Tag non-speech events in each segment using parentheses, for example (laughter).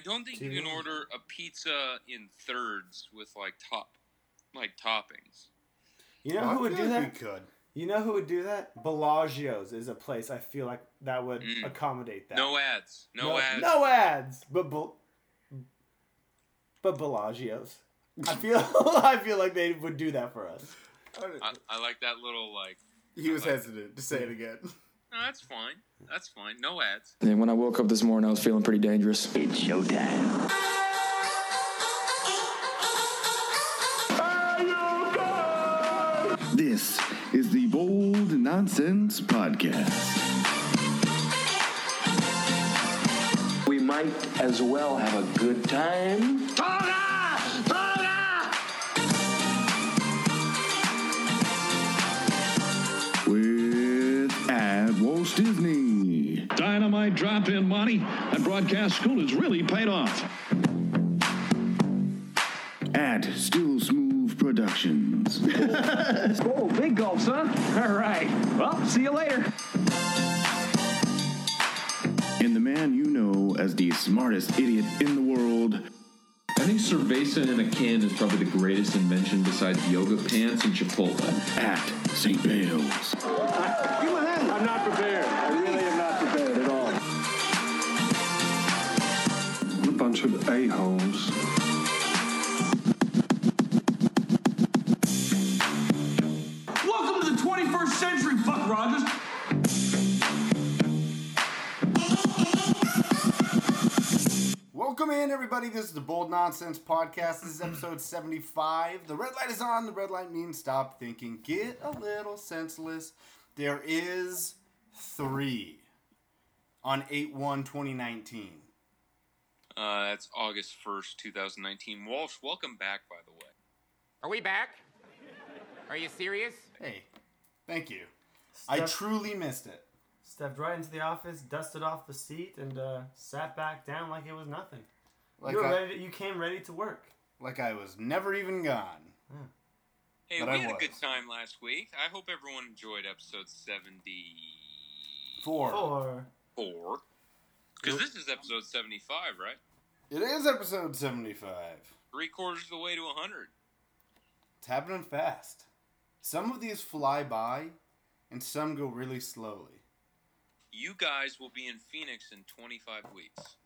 I don't think you can order a pizza in thirds with like top, like toppings. You know Well, who would do like that? We could. You know who would do that? Bellagio's is a place I feel like that would Mm. accommodate that. No ads. No, ads. No ads. But Bel- but Bellagio's. I (laughs) feel (laughs) I feel like they would do that for us. I, I like that little like. He was hesitant to say it again. No, that's fine. That's fine. No ads. And when I woke up this morning, I was feeling pretty dangerous. It's showtime. This is the Bold Nonsense Podcast. We might as well have a good time. Disney. Dynamite drop in money. That broadcast school has really paid off. At Still Smooth Productions. (laughs) Oh, big gulps, huh? All right. Well, see you later. And the man you know as the smartest idiot in the world, I think cerveza in a can is probably the greatest invention besides yoga pants and Chipotle. at St. Bale's. Welcome in, everybody. This is the Bold Nonsense Podcast. This is episode 75. The red light is on. The red light means stop thinking. Get a little senseless. There is three on 8 1 2019. Uh, that's August first, two thousand nineteen. Walsh, welcome back. By the way. Are we back? Are you serious? Hey, thank you. I truly missed it. Stepped right into the office, dusted off the seat, and uh, sat back down like it was nothing. Like you were I, ready. To, you came ready to work. like I was never even gone. Hey, But we I had a good time last week. I hope everyone enjoyed episode Four. Four. seventy-four. Because this is episode seventy-five, right? It is episode 75. Three quarters of the way to hundred. It's happening fast. Some of these fly by, and some go really slowly. You guys will be in Phoenix in twenty-five weeks.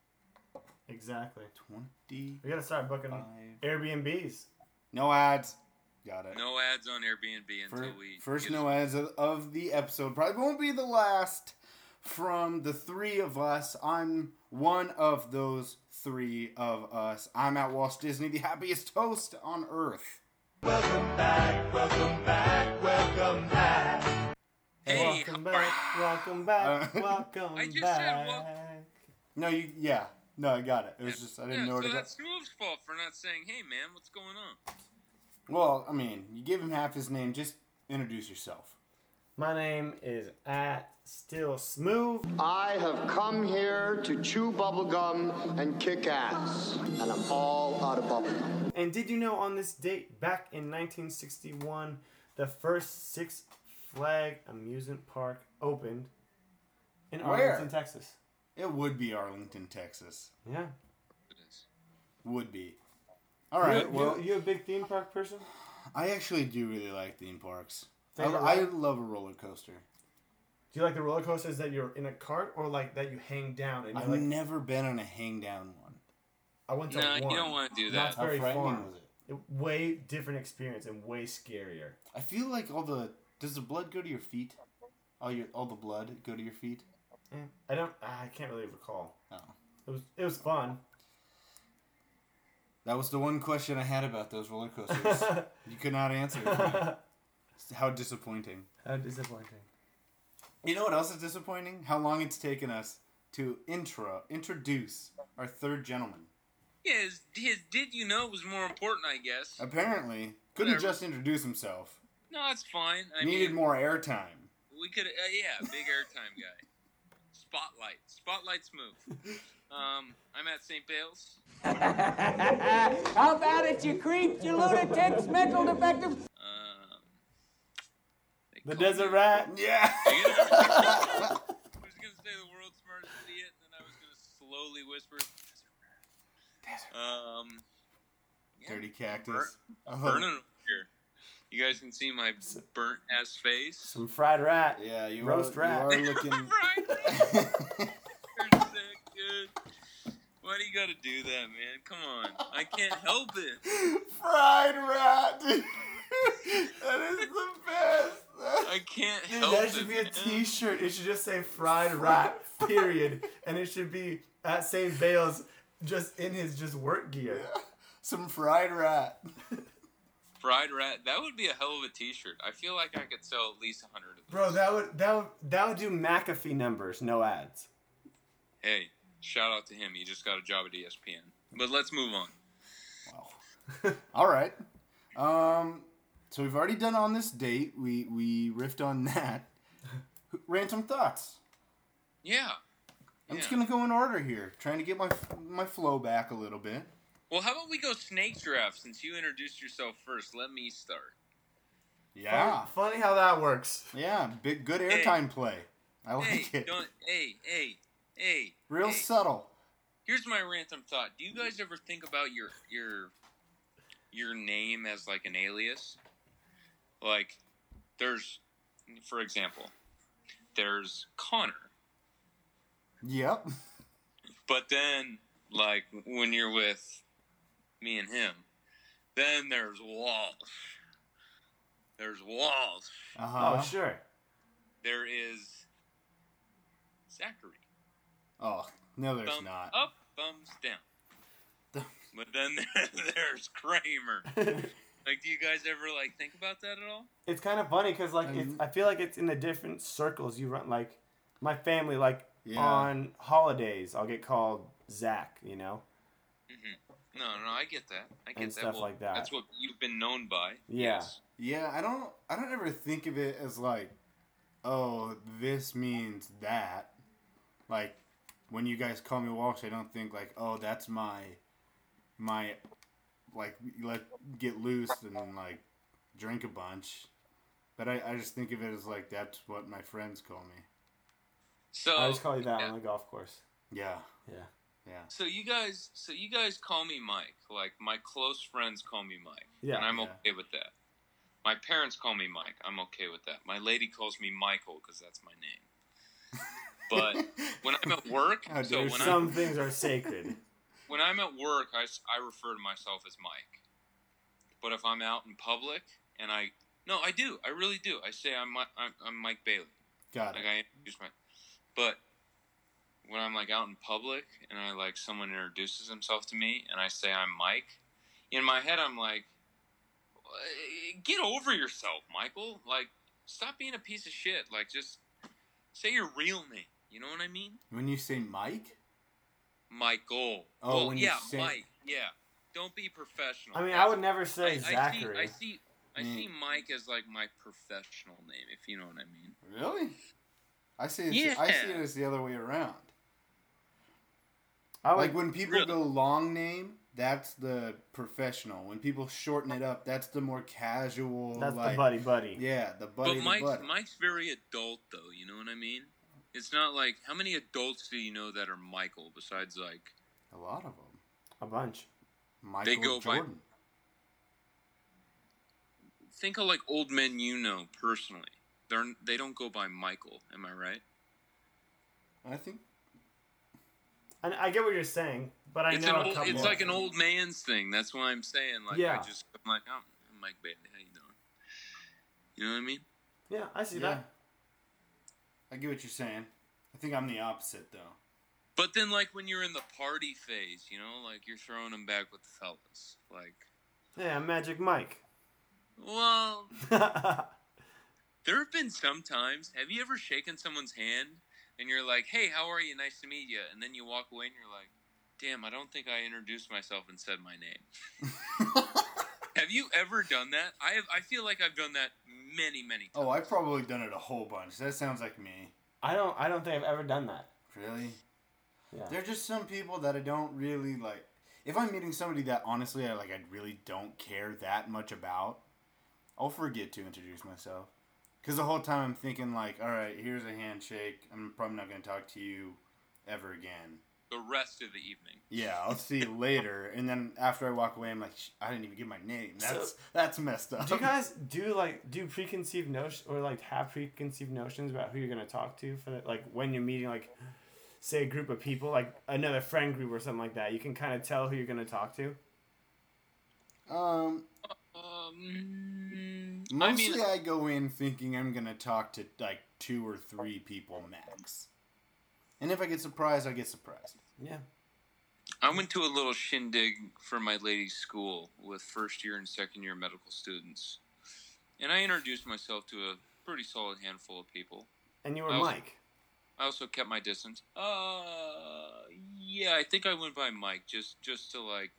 Exactly. 20. We gotta start booking Five. Airbnbs. No ads. Got it. No ads on Airbnb until Fir- we first get- no ads of, of the episode. Probably won't be the last from the three of us. I'm one of those three of us. I'm at Walt Disney, the happiest host on earth. Hey, welcome how back. are Welcome back. Uh, (laughs) welcome back. I just back. said wel- No, you. Yeah. No, I got it. It was just I didn't Yeah, know where so to go. that's Smooth's fault for not saying, "Hey, man, what's going on?" Well, I mean, you give him half his name. Just introduce yourself. My name is at Still Smooth. I have come here to chew bubblegum and kick ass, and I'm all out of bubblegum. And did you know on this date, back in 1961, the first Six Flag amusement park opened in Where? Arlington, Texas? It would be Arlington, Texas. Yeah. It is. Would be. All right. You, well, you, you a big theme park person? I actually do really like theme parks. I, I love a roller coaster. Do you like the roller coasters that you're in a cart or like that you hang down and I've like, never been on a hang down one. I went to No, one. you don't want to do that. How very fun. was it? It- way different experience and way scarier. I feel like all the does the blood go to your feet? All your all the blood go to your feet? Eh, I don't. I can't really recall. Oh. It was. It was fun. That was the one question I had about those roller coasters. (laughs) you could not answer it. (laughs) How disappointing. How disappointing. You know what else is disappointing? How long it's taken us to intro introduce our third gentleman. Yeah, his, his did you know was more important, I guess. Apparently, couldn't Whatever. just introduce himself. No, it's fine. I Needed mean, more airtime. we could, uh, yeah, big airtime guy. Spotlight, spotlight smooth. (laughs) Um, I'm at St. Bale's. (laughs) How about it, you creeps, you lunatics, mental defectives? Um, The desert me- rat. Yeah. (laughs) I was gonna say the world's smartest idiot, and then I was gonna slowly whisper, "Desert rat." Um, yeah, Dirty cactus. Burn- I love burning it. here. You guys can see my burnt ass face. Some fried rat. Yeah, you Roast are, rat. You are looking. (laughs) Right. (laughs) You're sick, dude. Why do you gotta do that, man? Come on. I can't help it. (laughs) Fried rat, dude. that is the best. I can't Dude, help that it. should be a man. T-shirt. It should just say "fried rat." Period, and it should be at St. Bale's, just in his just work gear. Some fried rat. Fried rat. That would be a hell of a T-shirt. I feel like I could sell at least a hundred of them. Bro, that would that would that would do McAfee numbers, no ads. Hey, shout out to him. He just got a job at ESPN. But let's move on. Wow. (laughs) All right. Um. So we've already done on this date. We we riffed on that. (laughs) Random thoughts. Yeah. I'm just gonna go in order here, trying to get my my flow back a little bit. Well, how about we go snake draft since you introduced yourself first? Let me start. Yeah. Funny how that works. Yeah. Big good Hey. airtime play. I like Hey, it. don't. Hey, hey, hey. Real hey. subtle. Here's my random thought. Do you guys ever think about your your your name as like an alias? Like, there's, for example, there's Connor, Yep. but then like when you're with me and him, then there's Walsh. There's Walsh. Uh huh. Oh sure. There is Zachary. Oh no, there's thumbs not. up, thumbs down. (laughs) but then (laughs) there's Kramer. (laughs) like, do you guys ever like think about that at all? It's kind of funny because like it's, Um, I feel like it's in the different circles you run. Like my family, like Yeah. on holidays, I'll get called Zach. You know. No, no, I get that. I get And that. stuff Well, like that. That's what you've been known by. Yeah. Yes. Yeah, I don't. I don't ever think of it as like, oh, this means that. Like, when you guys call me Walsh, I don't think like, oh, that's my, my, like let get loose and like drink a bunch. But I, I just think of it as like that's what my friends call me. So I just call you that yeah. on the golf course. Yeah, Yeah. Yeah. So you guys, so you guys call me Mike. Like my close friends call me Mike, Yeah. and I'm Yeah. okay with that. My parents call me Mike. I'm okay with that. My lady calls me Michael because that's my name. (laughs) But when I'm at work, How so dare when she. I'm Some things are sacred. (laughs) when I'm at work, I, I refer to myself as Mike. But if I'm out in public and I no, I do, I really do. I say I'm Mi- I'm, I'm Mike Bailey. Got Like it. I introduce my, but when I'm like out in public and I like someone introduces himself to me and I say I'm Mike, in my head I'm like, "Eh, get over yourself, Michael. Like, stop being a piece of shit. Like, just say your real name. You know what I mean? When you say Mike, Michael. Oh, well, when you yeah, say- Mike. Yeah. Don't be professional. I mean, I would never say I, I see. Zachary. I see. I Mm. see Mike as like my professional name, if you know what I mean. really? I see. It, I see it as the other way around. I Like when people Really? go long name, that's the professional. When people shorten it up, that's the more casual. that's like, the buddy buddy. Yeah, the buddy. but the Mike's buddy. Mike's very adult though. You know what I mean? It's not like how many adults do you know that are Michael besides like A lot of them. A bunch. Michael go by- Jordan. think of like old men you know personally. They're they don't go by Michael. Am I right? I think. And I get what you're saying, but I it's know an old, couple. it's like an old man's thing. That's why I'm saying like Yeah. I just I'm like oh, I'm Mike Bailey. How you doing? You know what I mean? Yeah, I see Yeah. that. I get what you're saying. I think I'm the opposite though. But then, like when you're in the party phase, you know, like you're throwing them back with the fellas. Like, Yeah, Magic Mike. well, (laughs) there have been some times. Have you ever shaken someone's hand and you're like, "Hey, how are you? Nice to meet you," and then you walk away and you're like, "Damn, I don't think I introduced myself and said my name." (laughs) have you ever done that? I have. I feel like I've done that many, many times. Oh, I've probably done it a whole bunch. That sounds like me. I don't. I don't think I've ever done that. Really? Yeah. There are just some people that I don't really like. If I'm meeting somebody that honestly I like, I really don't care that much about, I'll forget to introduce myself. Because the whole time I'm thinking like, all right, here's a handshake. I'm probably not going to talk to you ever again. the rest of the evening. Yeah, I'll see you later. (laughs) And then after I walk away, I'm like, I didn't even give my name. That's So- that's messed up. Do you guys (laughs) do like do preconceived notions or like have preconceived notions about who you're gonna talk to for the, like when you're meeting like say a group of people like another friend group or something like that? You can kind of tell who you're gonna talk to. Um, Um, I mostly mean, I go in thinking I'm gonna talk to like two or three people max. And if I get surprised, I get surprised. Yeah. I went to a little shindig for my ladies' school with first year and second year medical students, and I introduced myself to a pretty solid handful of people. And you were I was- Mike. I also kept my distance. Uh, yeah, I think I went by Mike just just to like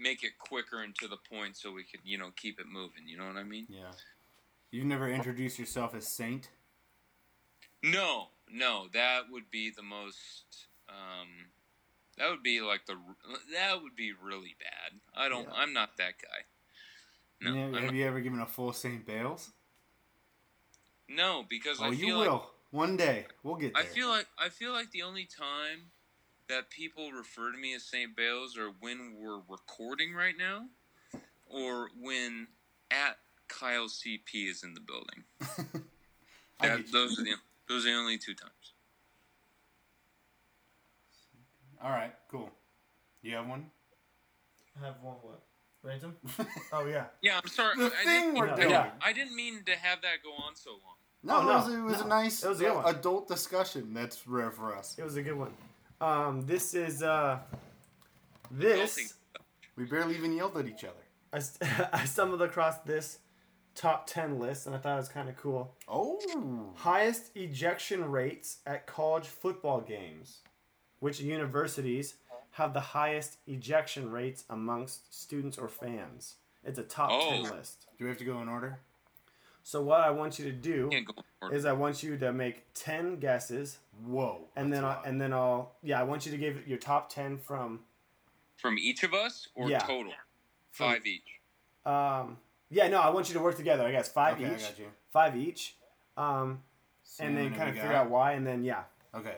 make it quicker and to the point, so we could you know keep it moving. You know what I mean? Yeah. You've never introduced yourself as Saint? No, no, that would be the most. Um, that would be like the. That would be really bad. I don't. I'm not that guy. No, Yeah, have you ever given a full Saint Bales? no, because Oh, I you will. like One day. We'll get there. I feel like I feel like the only time that people refer to me as St. Bales or when we're recording right now, or when at Kyle CP is in the building. (laughs) That- those are the those are the only two times. All right, cool. You have one? I have one what? Random? (laughs) oh yeah. Yeah, I'm sorry. The I thing didn't, we're I doing. didn't- I didn't mean to have that go on so long. No, Oh, it no, was, it was no. a nice was a good one. adult discussion. That's rare for us. It was a good one. Um, this is uh, this. We barely even yelled at each other. I, st- (laughs) I stumbled across this top 10 list and I thought it was kind of cool. Oh. Highest ejection rates at college football games. Which universities have the highest ejection rates amongst students or fans? It's a top Oh. 10 list. Do we have to go in order? So, what I want you to do Can't go forward. is I want you to make 10 guesses Whoa. and then, that's I, a lot. and then I'll, yeah, I want you to give your top 10 from, from each of us or Yeah. total? Five each. um, yeah, no, I want you to work together, I guess. Five Okay, I each. got you. Five each. Um, So and then kind of figure out why, and then, yeah. Okay.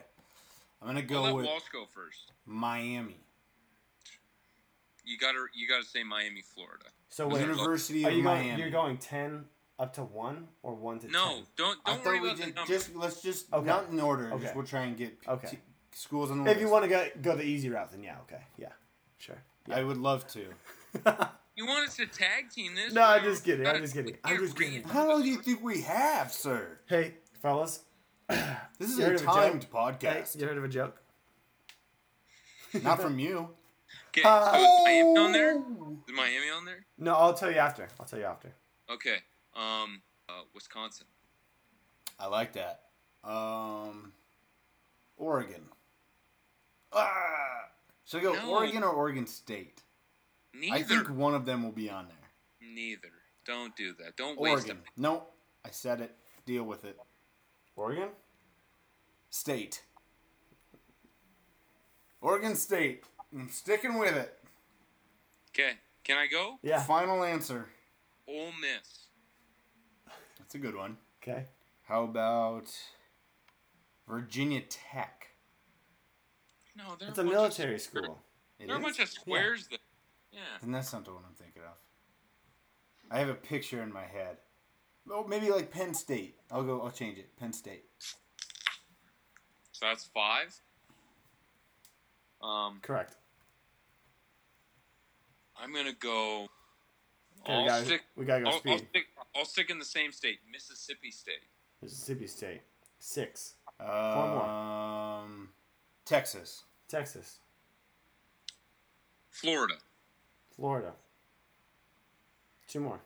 I'm gonna I'll go let with Walsh go first. Miami. You gotta you gotta say Miami, Florida. So wait, University are of you going? Miami. You're going ten up to one or one to No, 10? don't don't thought worry we about the did, number. just let's just Okay. not in order. Okay. Just we'll try and get Okay. t- schools on the If you want to go go the easy route, then yeah, okay, yeah, sure. I would love to. (laughs) You want us to tag team this? No, I'm or- just kidding, I'm just kidding, we I'm just kidding. read How long do you think we have, sir? Hey, fellas, (clears throat) This is a heard of a joke? timed hey, podcast. you heard of a joke? (laughs) Not from you. Okay, uh, so is Miami on there? Is Miami on there? No, I'll tell you after. I'll tell you after. Okay. Um, uh, Wisconsin. I like that. Um, Oregon. Ah! Should I go No. Oregon or Oregon State? Neither. I think one of them will be on there. Neither. Don't do that. Don't waste them. No, I said it. Deal with it. Oregon? State. Oregon State. I'm sticking with it. Okay. Can I go? Yeah. Final answer. Ole Miss. That's a good one. Okay. How about Virginia Tech? No, they're It's a bunch of military square- school. It They're a bunch of squares. That, yeah. And that's not the one I'm thinking of. I have a picture in my head. Oh, maybe like Penn State. I'll go. I'll change it. Penn State. So that's five. Um, Correct. I'm gonna go. Okay, we I'll gotta, stick. we gotta go I'll, I'll speed. stick. I'll stick in the same state, Mississippi State. Mississippi State. Six. Um, Texas. Texas. Florida. Florida. Two more.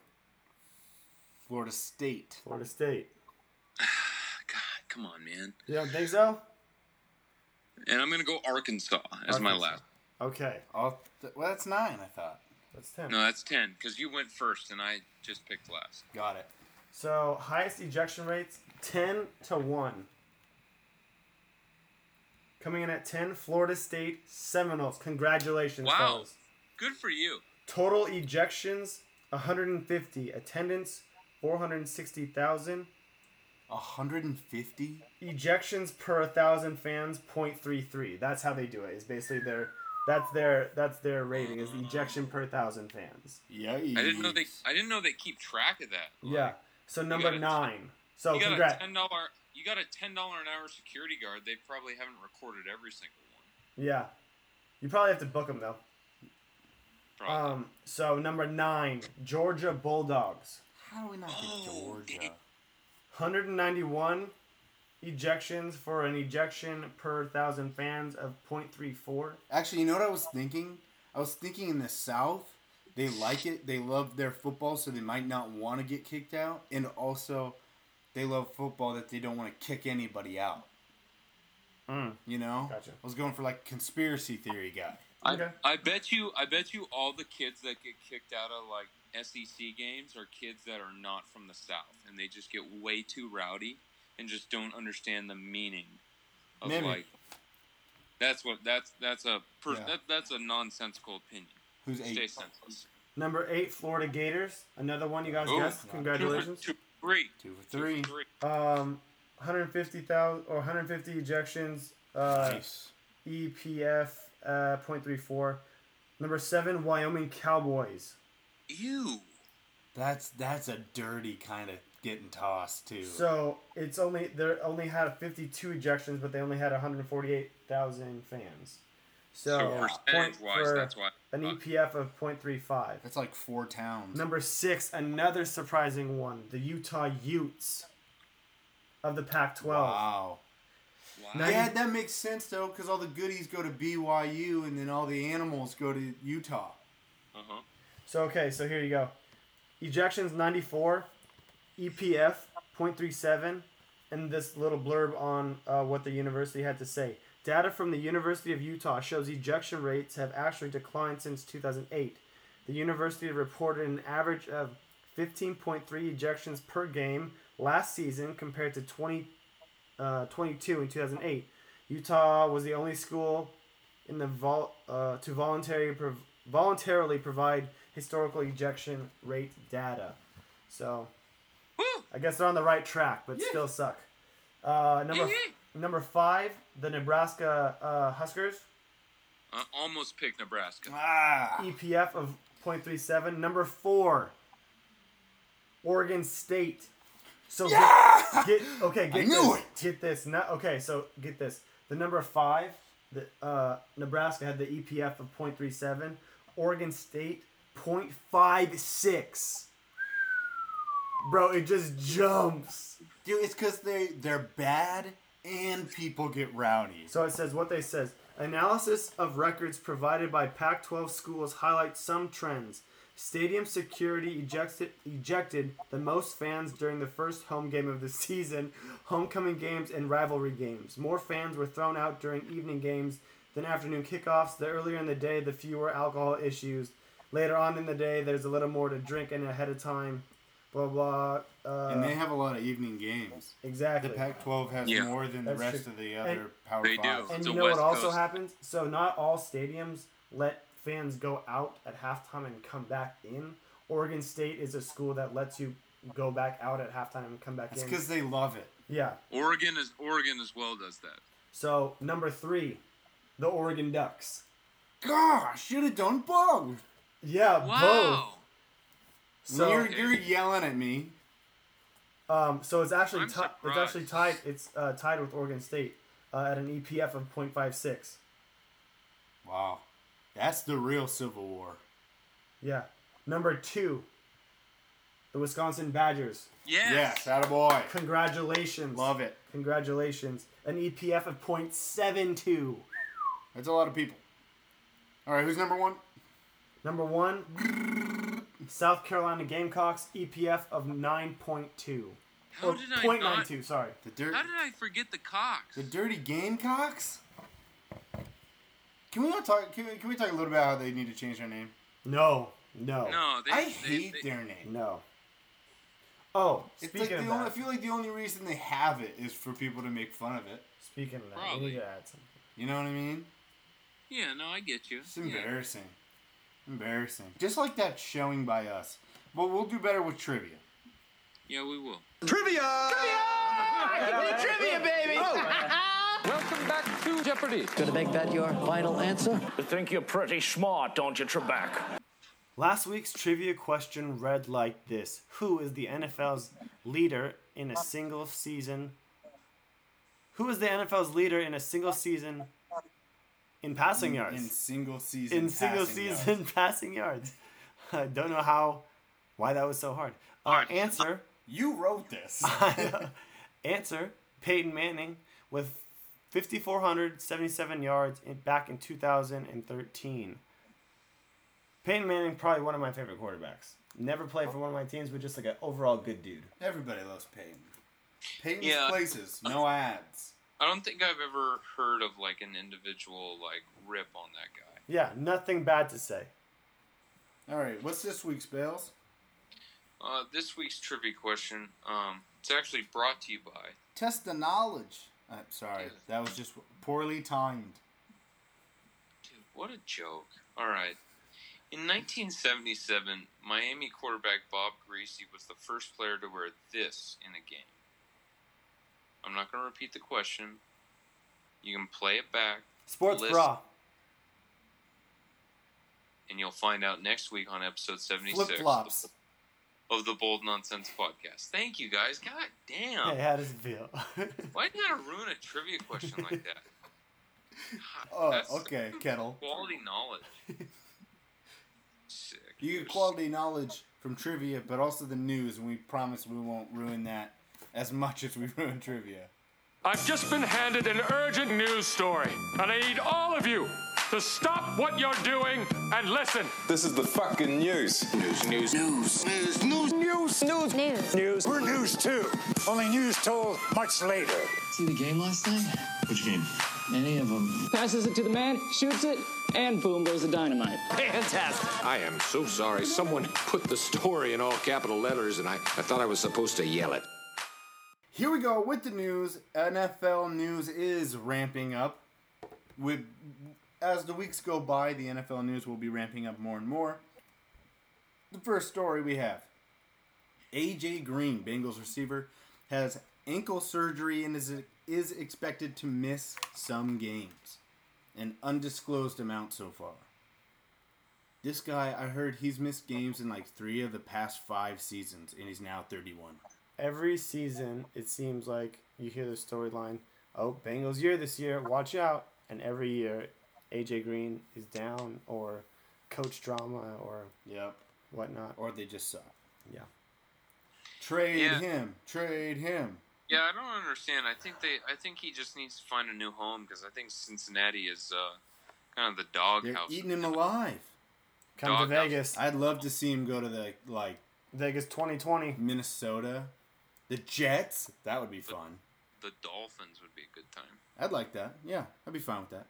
Florida State. Florida State. God, come on, man. You don't think so? And I'm gonna go Arkansas as my last. Okay. Th- well, that's nine. I thought. That's ten. No, that's ten because you went first and I just picked last. Got it. So highest ejection rates, ten to one. Coming in at ten, Florida State Seminoles. Congratulations, Wow. fellas. Good for you. Total ejections, 150. Attendance, 460,000. 150? Ejections per thousand fans 0.33. That's how they do it. Is basically their that's their that's their rating is ejection per thousand fans. Yeah. I didn't know they. I didn't know they keep track of that. Yeah. So number got a- nine. So you got congrats. a ten dollar. You got a ten dollar an hour security guard. They probably haven't recorded every single one. Yeah. You probably have to book them though. Probably. Um. So number nine, Georgia Bulldogs. How do we not get Georgia? 191 ejections for an ejection per thousand fans of 0.34. Actually, you know what I was thinking? I was thinking in the South, they like it. They love their football, so they might not want to get kicked out. And also, they love football that they don't want to kick anybody out. Mm. You know? Gotcha. I was going for like conspiracy theory guy. Okay. I, I bet you. I bet you all the kids that get kicked out of like SEC games are kids that are not from the South, and they just get way too rowdy and just don't understand the meaning of Maybe. like. That's what. That's that's a. Per, Yeah. that, that's a nonsensical opinion. Who's Stay eight? senseless. Number eight, Florida Gators. Another one you guys Ooh. guessed. Congratulations. Two for three. Two for three. Two for three. Um, 150,000 or 150 ejections. Uh, Nice. EPF uh, 0.34. Number seven, Wyoming Cowboys. Ew. That's that's a dirty kind of getting tossed too. So it's only they only had 52 ejections, but they only had 148,000 fans. So, So point percentage-wise, for that's why- an EPF of 0.35. That's like four towns. Number six, another surprising one, the Utah Utes of the Pac-12. Wow. Ninety- Yeah, that makes sense though, because all the goodies go to BYU, and then all the animals go to Utah. Uh huh. So okay, so here you go. Ejections 94, EPF 0.37, and this little blurb on uh, what the university had to say. Data from the University of Utah shows ejection rates have actually declined since 2008. The university reported an average of 15.3 ejections per game last season compared to 20, uh, 22 in 2008. Utah was the only school in the vol- uh, to voluntary prov- voluntarily provide historical ejection rate data. So I guess they're on the right track, but still suck. Uh, number number five, the Nebraska uh, Huskers, I almost picked Nebraska. Ah. EPF of 0.37. Number four, Oregon State. So get, get okay, get I knew this. Get this. Not okay. So get this. The number five, the uh, Nebraska had the EPF of 0.37. Oregon State 0.56. Bro, it just jumps. Dude, it's because they they're bad and people get rowdy. So it says what they says. Analysis of records provided by Pac-12 schools highlights some trends. Stadium security ejected ejected the most fans during the first home game of the (laughs) season, homecoming games, and rivalry games. More fans were thrown out during evening games than afternoon kickoffs. The earlier in the day, the fewer alcohol issues. Later on in the day, there's a little more to drink in ahead of time. Blah blah. Uh, and they have a lot of evening games. exactly. The Pac-12 has Yeah. more than the rest true. of the And- other Power They do. And It's you a know what West also Coast. happens? So not all stadiums let fans go out at halftime and come back in. Oregon State is a school that lets you go back out at halftime and come back It's in. because they love it. Yeah. Oregon is Oregon as well does that. So number three, the Oregon Ducks. Gosh, you should have done both. Yeah, both. Wow. So you're, you're yelling at me. um, so it's actually ti- it's actually tied. It's uh, tied with Oregon State uh, at an EPF of 0.56. Wow, that's the real Civil War. Yeah. Number two, the Wisconsin Badgers. Yes. Yes, attaboy. Congratulations. Love it. Congratulations. An EPF of 0.72. That's a lot of people. All right, who's number one? Number one, South Carolina Gamecocks, EPF of 9.2. How Or did I 0.92, not? sorry. The dirt, How did I forget the Cox? the Dirty Gamecocks. Can we not talk? Can we, can we talk a little bit about how they need to change their name? No, no, No, they. I they- hate they- their name. no. Oh, It's speaking like the of only, I feel like the only reason they have it is for people to make fun of it. speaking of that, we Probably. need to add something. You know what I mean? Yeah, no, I get you. It's Yeah. Embarrassing. Embarrassing. Just like that showing by us. But we'll do better with trivia. Yeah, we will. Trivia! Trivia! Trivia, baby! Oh. (laughs) Welcome back to Jeopardy! Gonna make that your final answer? You think you're pretty smart, don't you, Trebek? Last week's trivia question read like this Who is the NFL's leader in a single season? Who is the NFL's leader in a single season in passing yards? In single season. in single passing season yards. (laughs) passing yards. I don't know how, why that was so hard. Uh, answer. You wrote this. (laughs) answer. Peyton Manning with 5,477 yards in, back in 2013. Peyton Manning, probably one of my favorite quarterbacks. Never played for one of my teams, but just like an overall good dude. Everybody loves Peyton. Peyton's Yeah. places, no ads. I don't think I've ever heard of like an individual like rip on that guy. Yeah, nothing bad to say. All right, what's this week's Bales? Uh, this week's trivia question, um, it's actually brought to you by. Test the knowledge. I'm sorry, that was just poorly timed. Dude, what a joke! All right. In 1977, Miami quarterback Bob Griese was the first player to wear this in a game. I'm not going to repeat the question. You can play it back. Sports listen, bra. And you'll find out next week on episode 76 Flip flops. of the Bold Nonsense podcast. Thank you guys. God damn. Hey, how does it feel? (laughs) Why did you gotta ruin a trivia question like that? (laughs) God, Oh, okay, Kettle. Quality knowledge. Sick. You get quality knowledge from trivia, but also the news, and we promise we won't ruin that as much as we (laughs) ruin trivia. I've just been handed an urgent news story, and I need all of you to stop what you're doing and listen. This is the fucking news. News, news, news, news, news, news, news, news, news. We're news too. Only news told much later. See the game last night? Which game? Any of them. Passes it to the man, shoots it, and boom goes the dynamite. Fantastic. I am so sorry. Someone put the story in all capital letters, and I, I thought I was supposed to yell it. Here we go with the news. NFL news is ramping up. With as the weeks go by, the NFL news will be ramping up more and more. The first story we have: AJ Green, Bengals receiver, has ankle surgery and is is expected to miss some games, an undisclosed amount so far. This guy, I heard he's missed games in like three of the past five seasons, and he's now 31. Every season, it seems like you hear the storyline. Oh, Bengals year this year. Watch out! And every year, AJ Green is down or coach drama or Yep. whatnot. Or they just suck. Yeah. Trade Yeah. him. Trade him. Yeah, I don't understand. I think they. I think he just needs to find a new home because I think Cincinnati is uh, kind of the dog They're doghouse. eating him alive. Come to Dog Vegas. I'd love to see him go to the like Vegas 2020. Minnesota, the Jets. That would be fun. The Dolphins would be a good time. I'd like that. Yeah, I'd be fine with that.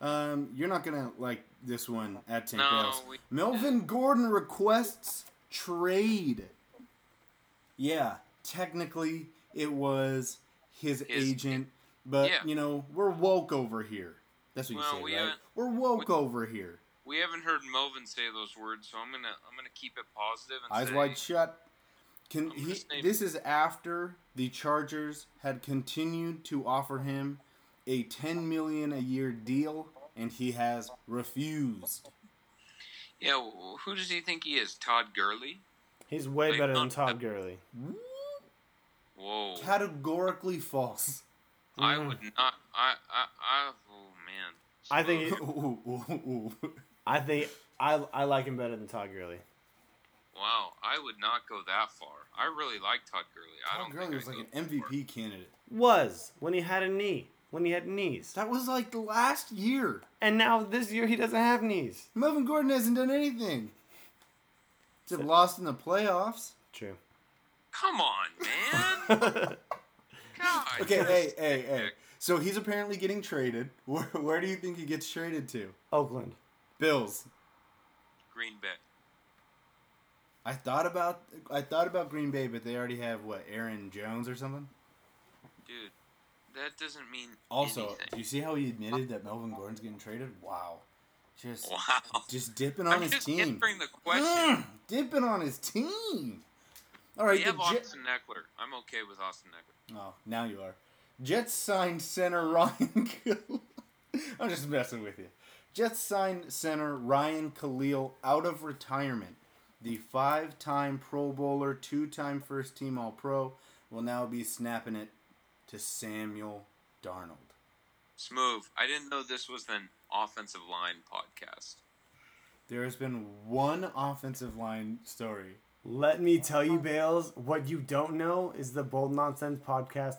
Um, you're not gonna like this one at St. No, we- Melvin (laughs) Gordon requests trade. Yeah, technically it was his, His- agent, but yeah. you know we're woke over here. That's what you say, we right? We're woke over here. We haven't heard Melvin say those words, so I'm gonna I'm gonna keep it positive and Eyes say wide shut. Can he? This is after the Chargers had continued to offer him a 10 million a year deal, and he has refused. Yeah, wh- who does he think he is? Todd Gurley? He's way Like, better than not- Todd Gurley. Whoa. Categorically false. I Mm. would not. I. I. I oh man. I think. (laughs) It, Ooh, ooh, ooh. I think I I like him better than Todd Gurley. Wow, I would not go that far. I really like Todd Gurley. I Todd don't Gurley think was I'd like an that far. MVP candidate. Was when he had a knee. When he had knees. That was like the last year. And now this year he doesn't have knees. Melvin Gordon hasn't done anything. Except lost in the playoffs. True. Come on, man. (laughs) God. Okay, hey, hey, hey. So he's apparently getting traded. Where, where do you think he gets traded to? Oakland. Bills. Green Bay. I thought about I thought about Green Bay, but they already have what Aaron Jones or something. Dude, that doesn't mean Also, anything. do you see how he admitted that Melvin Gordon's getting traded? Wow, just Wow. just dipping (laughs) on I'm his just team, answering the question. Mm, dipping on his team. All right, We the have Jet- Austin Ekeler. I'm okay with Austin Ekeler. Oh, now you are. Jets signed center Ryan. (laughs) Kalil. I'm just messing with you. Jets signed center Ryan Kalil out of retirement. The five-time Pro Bowler, two-time first-team All-Pro, will now be snapping it to Samuel Darnold. Smooth. I didn't know this was an offensive line podcast. There has been one offensive line story. Let me tell you, Bales, what you don't know is the Bold Nonsense podcast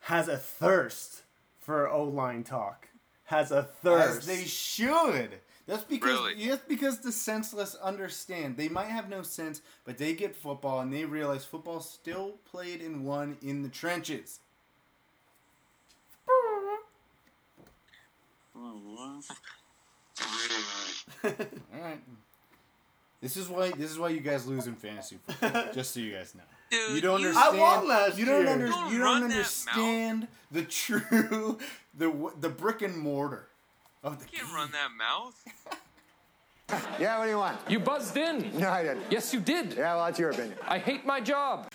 has a thirst for O line talk. Has a thirst. As they should. That's because Really? that's because the senseless understand. They might have no sense, but they get football and they realize football still played and won in the trenches. (laughs) All right. This is why this is why you guys lose in fantasy football. (laughs) just so you guys know. Dude, you don't you- understand. I won last you don't year. under, Don't you don't understand the true (laughs) the the brick and mortar of the You can't run that mouth. (laughs) Yeah, what do you want? You buzzed in. No, I didn't. Yes, you did. Yeah, well, that's your opinion. I hate my job.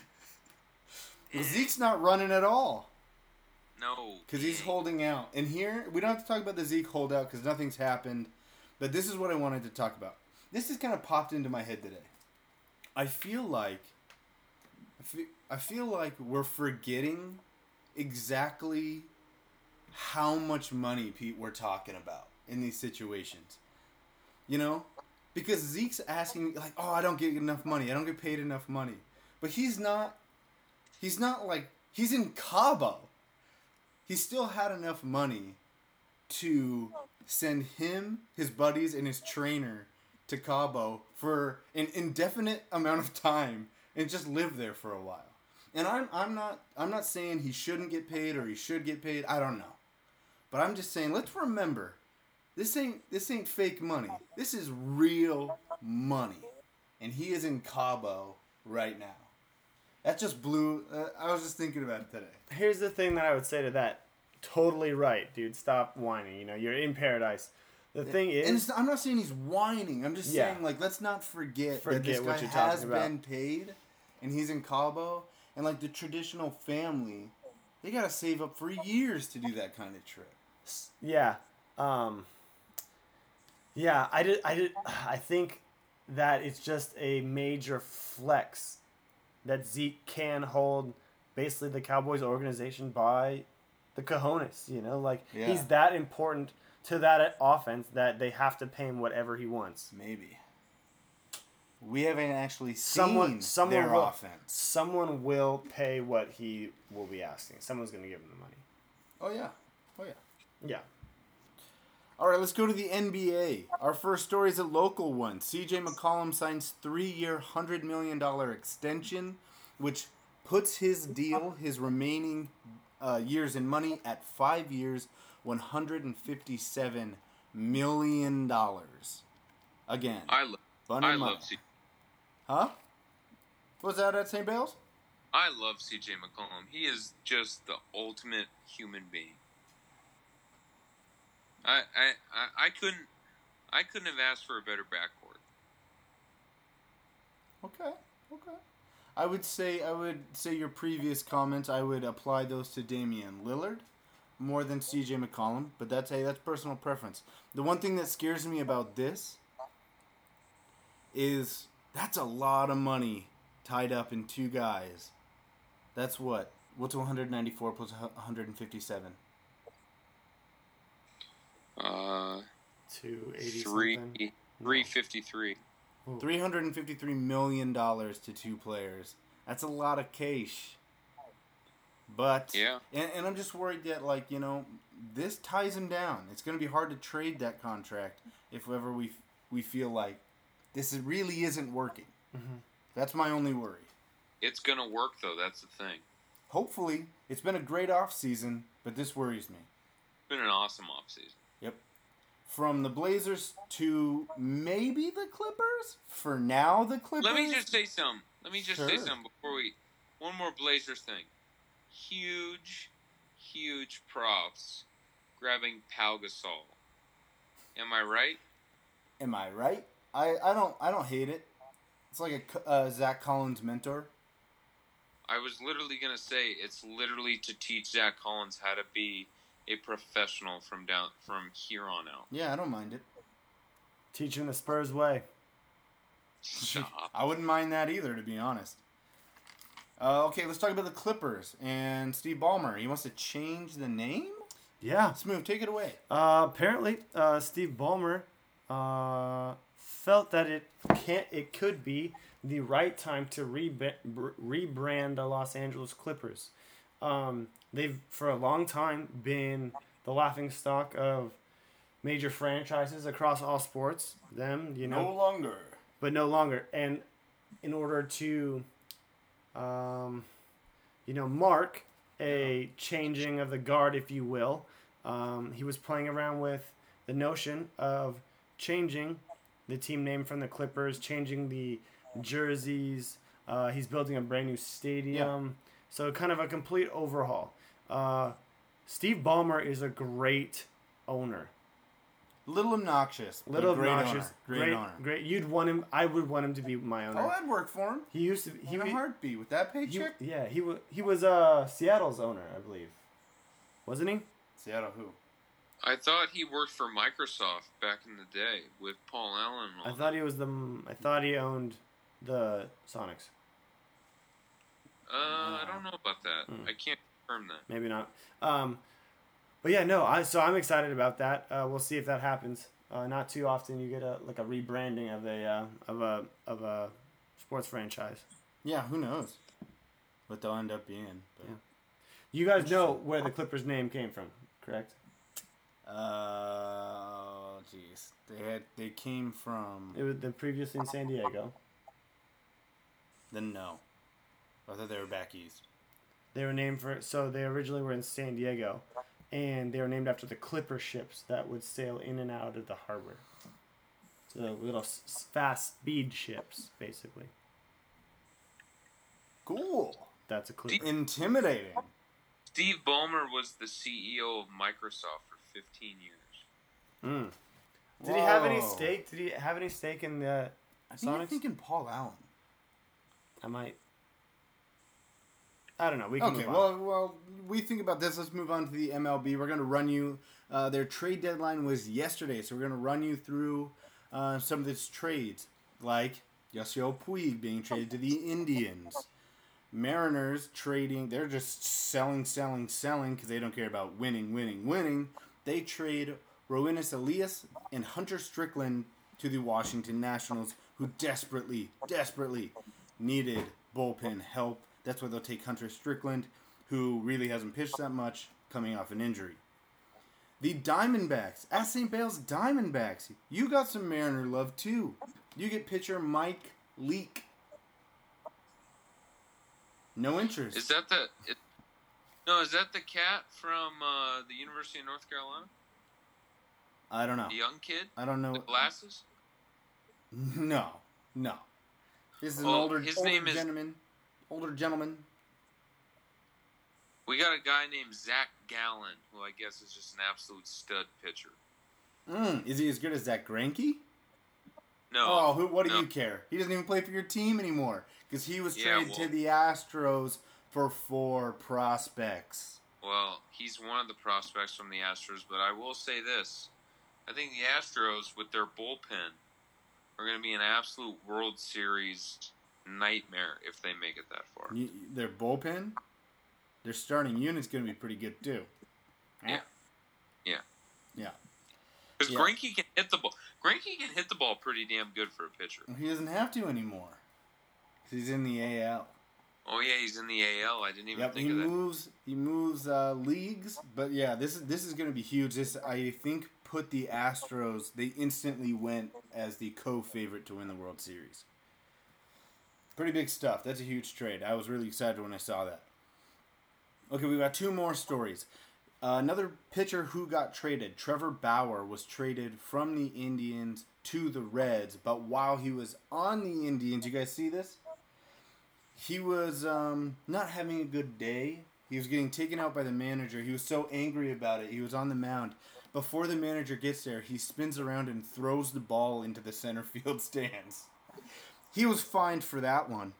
Well, Zeke's not running at all. No. Because he's holding out. And here, we don't have to talk about the Zeke holdout because nothing's happened. But this is what I wanted to talk about. This has kind of popped into my head today. I feel like, I feel, I feel like we're forgetting exactly how much money Pete we're talking about in these situations. You know, because Zeke's asking like, "Oh, I don't get enough money. I don't get paid enough money." But he's not. He's not like he's in Cabo he still had enough money to send him, his buddies, and his trainer to Cabo for an indefinite amount of time and just live there for a while. And I'm I'm not I'm not saying he shouldn't get paid or he should get paid. I don't know. But I'm just saying let's remember this ain't this ain't fake money. This is real money. And he is in Cabo right now. That just blew uh, I was just thinking about it today. Here's the thing that I would say to that. Totally right, dude. Stop whining. You know, you're in paradise. The thing is, and it's, I'm not saying he's whining. I'm just Yeah. saying like let's not forget, that this guy has been paid, and he's in Cabo, and like the traditional family, they gotta save up for years to do that kind of trip. Yeah. Um Yeah, I did I did I think that it's just a major flex that Zeke can hold basically the Cowboys organization by the cojones, you know? Like Yeah. he's that important to that offense that they have to pay him whatever he wants. Maybe. We haven't actually seen Someone someone their will, offense. Someone will pay what he will be asking. Someone's going to give him the money. Oh yeah, yeah. All right, let's go to the NBA. Our first story is a local one. CJ McCollum signs three-year, hundred million dollar extension, which puts his deal, his remaining uh, years in money, at five years, one hundred and fifty-seven million dollars. Again, I, lo- Fun I love money. C- huh? Was that at St. Bale's? I love CJ McCollum. He is just the ultimate human being. I, I, I, couldn't I couldn't have asked for a better backcourt. Okay, okay. I would say I would say your previous comments. I would apply those to Damian Lillard more than C.J. McCollum, but that's hey, that's personal preference. The one thing that scares me about this is that's a lot of money tied up in two guys. That's what. What's 194 plus 157? Uh, 280 three something. three fifty three. 353 million dollars to two players. That's a lot of cash. But Yeah. and, and I'm just worried that like you know this ties him down. It's going to be hard to trade that contract if ever we we feel like this is, really isn't working. That's my only worry. It's gonna work though. That's the thing. Hopefully, it's been a great off season, but this worries me. It's been an awesome offseason. Yep. From the Blazers to maybe the Clippers. For now, the Clippers. Let me just say something. Let me just say Sure. something before we. One more Blazers thing. Huge, huge props grabbing Pau Gasol. Am I right? Am I right? I, I don't I don't hate it. It's like a uh, Zach Collins mentor. I was literally gonna say it's literally to teach Zach Collins how to be a professional from down from here on out. Yeah, I don't mind it. Teaching the Spurs way. Stop. (laughs) I wouldn't mind that either, to be honest. Uh, okay, let's talk about the Clippers and Steve Ballmer. He wants to change the name. Yeah. Smooth, take it away. Uh, apparently, uh, Steve Ballmer uh, felt that it can't. It could be the right time to reba- br- rebrand the Los Angeles Clippers. Um, they've for a long time been the laughing stock of major franchises across all sports. Them, you know, No longer. but no longer. And in order to, um, you know, mark a changing of the guard, if you will, um, he was playing around with the notion of changing the team name from the Clippers, changing the jerseys. Uh, he's building a brand new stadium. So, kind of a complete overhaul. Uh, Steve Ballmer is a great owner. Little obnoxious. but Little great obnoxious, Owner. Great, great, owner. great. You'd want him. I would want him to be my owner. Oh, I'd work for him. He used to. He In a he- heartbeat with that he- paycheck. yeah, he was. He was uh Seattle's owner, I believe. Wasn't he? Seattle who? I thought he worked for Microsoft back in the day with Paul Allen. I thought he was the. I thought he owned the Sonics. Uh, I don't know about that. Hmm. I can't confirm that. Maybe not. Um, but yeah, no. I so I'm excited about that. Uh, we'll see if that happens. Uh, not too often you get a like a rebranding of a uh, of a of a sports franchise. Yeah, who knows what they'll end up being. But. You guys know where the Clippers name came from, correct? Uh, jeez, they had they came from It was the previously in San Diego. Then no. I thought they were back east. They were named for so they originally were in San Diego, and they were named after the Clipper ships that would sail in and out of the harbor. So little s- s- fast speed ships, basically. Cool. That's a Clipper. Intimidating. Steve Ballmer was the CEO of Microsoft for 15 years. Mm. Did he have any Whoa. stake? Did he have any stake in the I think you're thinking Paul Allen. I might. I don't know. We can Okay, well, well, we think about this. Let's move on to the MLB. We're going to run you. Uh, their trade deadline was yesterday, so we're going to run you through uh, some of its trades, like Yasiel Puig being traded to the Indians, Mariners trading. They're just selling, selling, selling because they don't care about winning, winning, winning. They trade Roenis Elias and Hunter Strickland to the Washington Nationals, who desperately, desperately needed bullpen help. That's why they'll take Hunter Strickland, who really hasn't pitched that much, coming off an injury. The Diamondbacks, at St. Bale's Diamondbacks, you got some Mariner love too. You get pitcher Mike Leake. No interest. Is that the? It, no, is that the cat from uh, the University of North Carolina? I don't know. The young kid, I don't know. the glasses. (laughs) No, no. This is an older, his older name is- gentleman. Older gentleman. We got a guy named Zach Gallen, who I guess is just an absolute stud pitcher. Mm, is he as good as that Greinke? No. Oh, who, what do no. you care? He doesn't even play for your team anymore because he was Yeah, traded well- to the Astros for four prospects. Well, he's one of the prospects from the Astros, but I will say this. I think the Astros, with their bullpen, are going to be an absolute World Series nightmare if they make it that far. You, their bullpen, their starting unit's going to be pretty good too. Yeah. Yeah. Yeah. Because Yeah. Greinke can hit the ball. Greinke can hit the ball pretty damn good for a pitcher. He doesn't have to anymore. He's in the AL. Oh yeah, he's in the AL. I didn't even Yep, think he of that. moves. He moves uh, leagues, but yeah, this is this is going to be huge. This I think put the Astros. They instantly went as the co-favorite to win the World Series. Pretty big stuff. That's a huge trade. I was really excited when I saw that. Okay, we got two more stories. Uh, another pitcher who got traded, Trevor Bauer, was traded from the Indians to the Reds. But while he was on the Indians, you guys see this? he was um, not having a good day. He was getting taken out by the manager. He was so angry about it. He was on the mound. Before the manager gets there, he spins around and throws the ball into the center (laughs) field stands. He was fined for that one.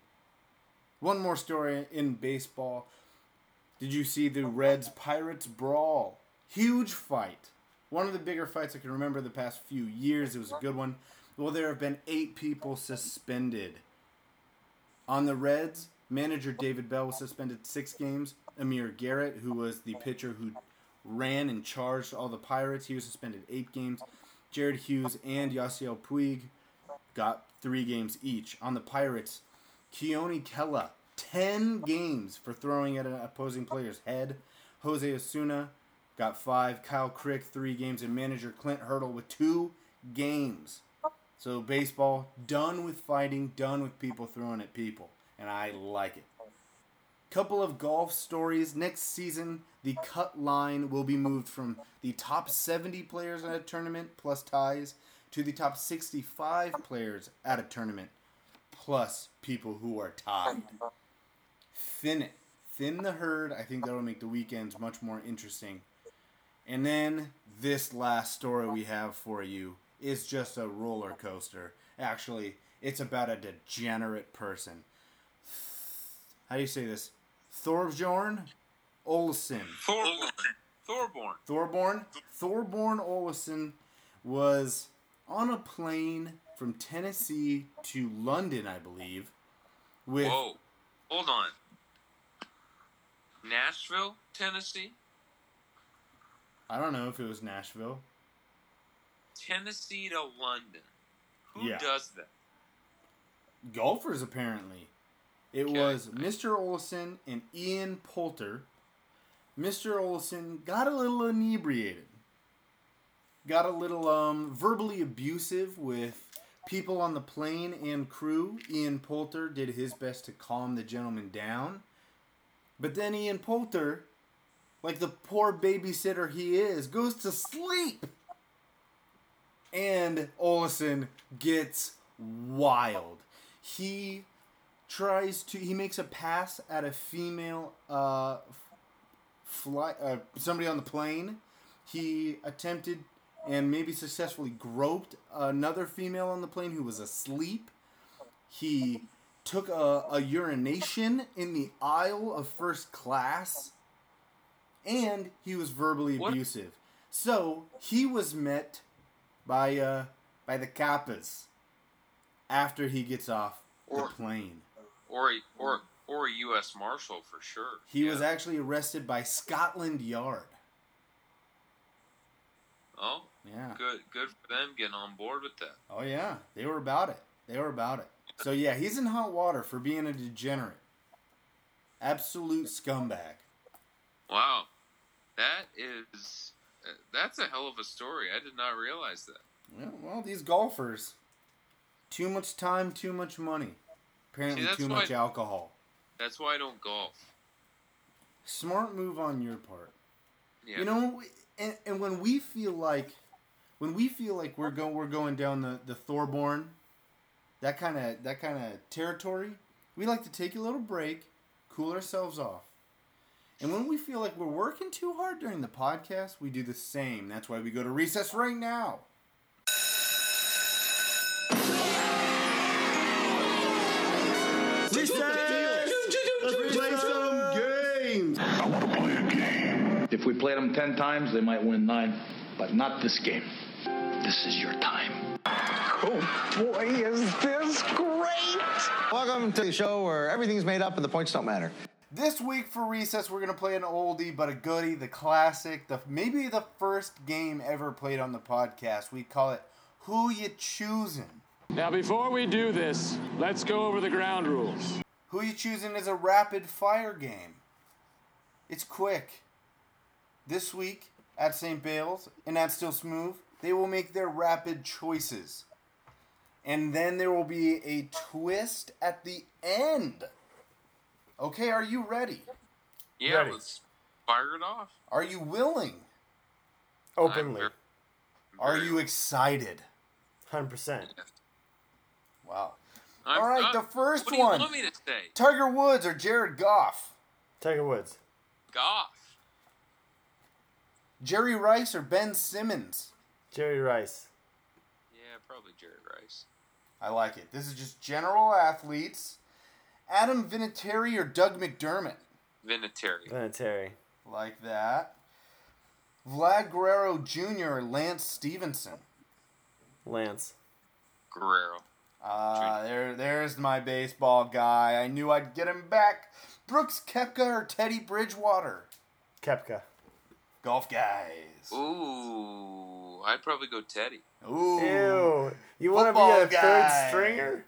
One more story in baseball. Did you see the Reds Pirates brawl? Huge fight. One of the bigger fights I can remember the past few years. It was a good one. Well, there have been eight people suspended. On the Reds, manager David Bell was suspended six games. Amir Garrett, who was the pitcher who ran and charged all the Pirates, he was suspended eight games. Jared Hughes and Yasiel Puig got three games each. On the Pirates, Keone Kela, 10 games for throwing at an opposing player's head. Jose Osuna got five. Kyle Crick, three games. And manager Clint Hurdle with two games. So baseball, done with fighting, done with people throwing at people. And I like it. Couple of golf stories. Next season, the cut line will be moved from the top 70 players at a tournament plus ties to the top 65 players at a tournament plus people who are tied. Thin it. Thin the herd. I think that'll make the weekends much more interesting. And then this last story we have for you is just a roller coaster. Actually, it's about a degenerate person. How do you say this? Thorbjorn Olesen. Thorborn. Thorborn. Thorborn. Thorborn Olesen was on a plane from Tennessee to London, I believe. With Whoa. Hold on. Nashville, Tennessee? I don't know if it was Nashville. Tennessee to London. Who Yeah. does that? golfers apparently. It Okay. was Mr. Olson and Ian Poulter. Mr. Olson got a little inebriated. Got a little um, verbally abusive with people on the plane and crew. Ian Poulter did his best to calm the gentleman down. But then Ian Poulter, like the poor babysitter he is, goes to sleep. And Olson gets wild. He tries to he makes a pass at a female uh fly uh, somebody on the plane. He attempted and maybe successfully groped another female on the plane who was asleep. He took a, a urination in the aisle of first class and he was verbally What? abusive. So he was met by uh by the Kappas after he gets off Or- the plane. Or a, or or a U.S. Marshal for sure. He was actually arrested by Scotland Yard. Oh, Yeah. good good for them getting on board with that. Oh yeah, they were about it. They were about it. So yeah, he's in hot water for being a degenerate. Absolute scumbag. Wow, that is uh, that's a hell of a story. I did not realize that. Yeah, well, these golfers, too much time, too much money. Apparently, See, too much alcohol. That's why I don't golf. Smart move on your part. Yeah. You know, and, and when we feel like, when we feel like we're going, we're going down the the Thorborn, that kind of that kind of territory, we like to take a little break, cool ourselves off. And when we feel like we're working too hard during the podcast, we do the same. That's why we go to recess right now. Let's play some games. I want to play a game. If we played them ten times, they might win nine, but not this game. This is your time. Oh boy, is this great! Welcome to the show where everything's made up and the points don't matter. This week for recess, we're gonna play an oldie but a goodie, the classic, the maybe the first game ever played on the podcast. We call it "Who You Choosing." Now, before we do this, let's go over the ground rules. Who You Choosing is a rapid fire game. It's quick. This week at St. Bale's and at Still Smooth, they will make their rapid choices. And then there will be a twist at the end. Okay, are you ready? Yeah, Ready. let's fire it off. Are you willing? Openly. Are you excited? 100%. Wow. I'm- All right, uh, the first what do you one. want me to say? Tiger Woods or Jared Goff? Tiger Woods. Goff. Jerry Rice or Ben Simmons? Jerry Rice. Yeah, probably Jerry Rice. I like it. This is just general athletes. Adam Vinatieri or Doug McDermott? Vinatieri. Vinatieri. Like that. Vlad Guerrero Jr. or Lance Stephenson? Lance. Guerrero. Ah, there, there's my baseball guy. I knew I'd get him back. Brooks Koepka or Teddy Bridgewater? Koepka. Golf guys. Ooh, I'd probably go Teddy. Ooh. Ew. You want to be a guy. third stringer?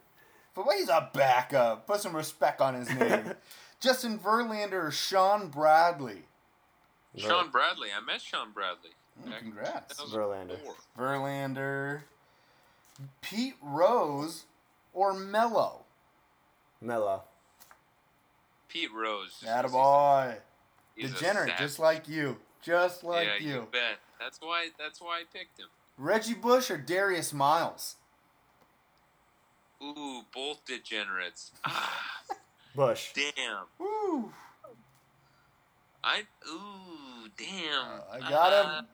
But he's a backup. Put some respect on his name. (laughs) Justin Verlander or Shawn Bradley? Shawn Bradley. I met Shawn Bradley. Mm, back in Congrats. 2004. Verlander. Pete Rose or Melo? Melo. Pete Rose. Attaboy. He's a Degenerate, savage. just like you. Just like yeah, you. bet. That's why. That's why I picked him. Reggie Bush or Darius Miles? Ooh, both degenerates. (laughs) Ah, Bush. damn. Woo. I. Ooh, damn. I got Uh, him.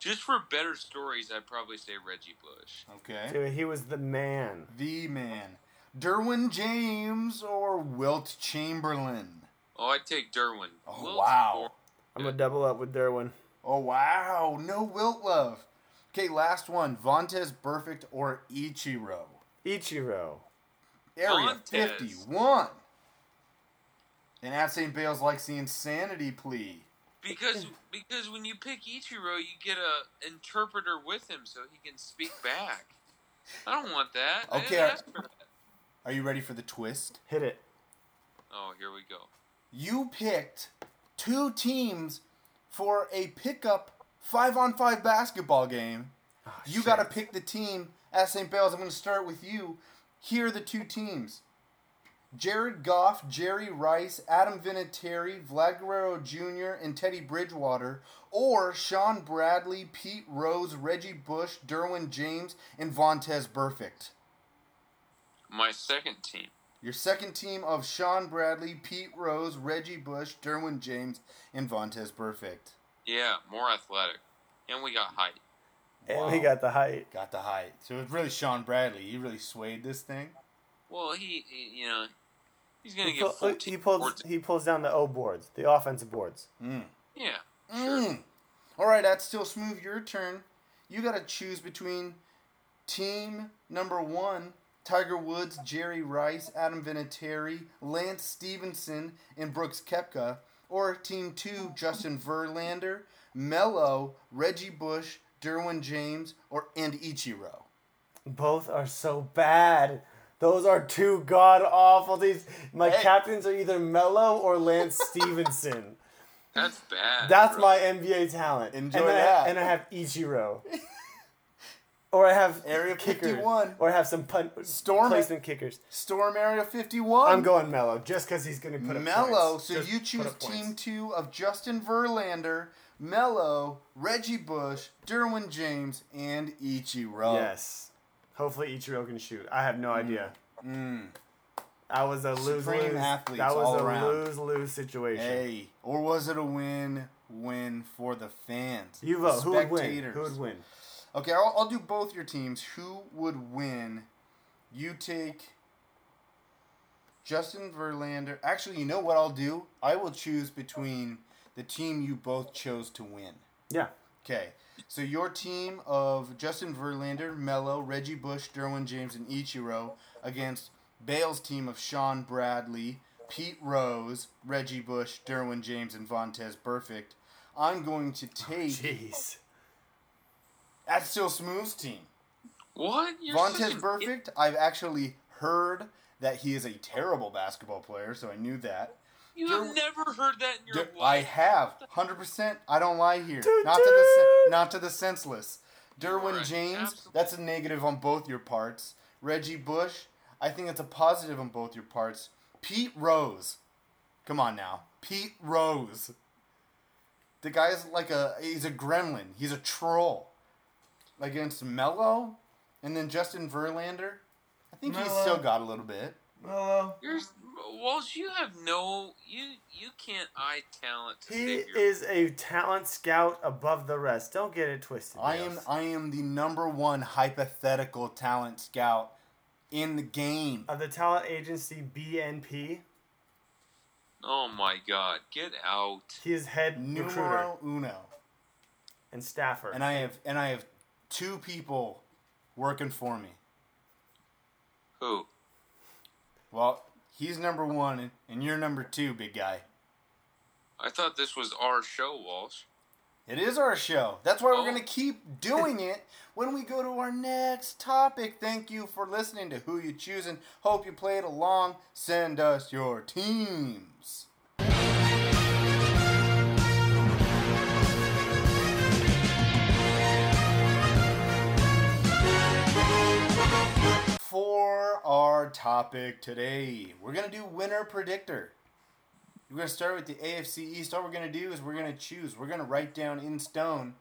Just for better stories, I'd probably say Reggie Bush. Okay. Dude, he was the man. The man. Derwin James or Wilt Chamberlain? Oh, I'd take Derwin. Oh, Wilt's wow. more- I'm gonna double up with Derwin. Oh, wow. No Wilt love. Okay, last one. Vontaze Burfict or Ichiro? Ichiro. Area Vontaze. 51. And at St. Bale's likes the insanity plea. Because because when you pick Ichiro, you get a interpreter with him so he can speak back. I don't want that. I Okay, didn't ask for that. Are you ready for the twist? Hit it. Oh, here we go. You picked two teams for a pickup five on five basketball game. Ah, you got to pick the team at St. Bale's. I'm going to start with you. Here are the two teams Jared Goff, Jerry Rice, Adam Vinatieri, Vlad Guerrero Jr., and Teddy Bridgewater, or Shawn Bradley, Pete Rose, Reggie Bush, Derwin James, and Vontaze Burfict. My second team. Your second team of Shawn Bradley, Pete Rose, Reggie Bush, Derwin James, and Vontaze Burfict. Yeah, more athletic, and we got height. And we got the height. Got the height. So it's really Shawn Bradley. He really swayed this thing. Well, he, he you know, he's gonna He, get pull- 14 he pulls boards. he pulls down the O boards, the offensive boards. Mm. Yeah, Mm. All right, that's still smooth. Your turn. You got to choose between team number one, Tiger Woods, Jerry Rice, Adam Vinatieri, Lance Stephenson, and Brooks Koepka, or team two, Justin Verlander, Melo, Reggie Bush, Derwin James, or and Ichiro. Both are so bad. Those are two god awful These My Hey. captains are either Melo or Lance Stephenson. (laughs) that's bad. That's bro. my NBA talent. Enjoy and that. I, and I have Ichiro. (laughs) or I have Area kickers. 51. Or I have some pun- Storm placement kickers. Storm Area 51. I'm going Melo just because he's going to put up Melo. points. So Just you choose team two of Justin Verlander, Melo, Reggie Bush, Derwin James, and Ichiro. Yes. Hopefully Ichiro can shoot. I have no idea. Mm. I was a lose lose. That was a lose lose situation. Hey, or was it a win win for the fans? You vote. Who would win? Who would win? Okay, I'll, I'll do both your teams. Who would win? You take Justin Verlander. Actually, you know what I'll do? I will choose between the team you both chose to win. Yeah. Okay. So your team of Justin Verlander, Melo, Reggie Bush, Derwin James, and Ichiro against Bale's team of Shawn Bradley, Pete Rose, Reggie Bush, Derwin James, and Vontaze Burfict. I'm going to take. Jeez. That's still Smooth's team. What? You're such Vontez an Perfect. I've actually heard that he is a terrible basketball player, so I knew that. You have never heard that in your Dude, life. I have, hundred percent. I don't lie here. not to the sen- not to the senseless. Derwin Right, James, that's a negative on both your parts. Reggie Bush, I think it's a positive on both your parts. Pete Rose, come on now, Pete Rose. The guy's like a he's a gremlin. He's a troll. Against Melo, and then Justin Verlander. I think he's still got a little bit. Melo. You're, Walsh, you have no. You you can't eye talent. To He is a talent scout above the rest. Don't get it twisted. I am Dales. I am the number one hypothetical talent scout in the game. Of the talent agency BNP. Oh my god, get out. He is head recruiter Numero uno. and staffer. And I have and I have two people working for me. Who? Well, he's number one and- you're number two, big guy. I thought this was our show, Walsh. It is our show. That's why we're Oh. going to keep doing it when we go to our next topic. Thank you for listening to Who You Choosing. Hope you played along. Send us your teams. For our topic today, we're going to do winner predictor. We're going to start with the AFC East. All we're going to do is we're going to choose. We're going to write down in stone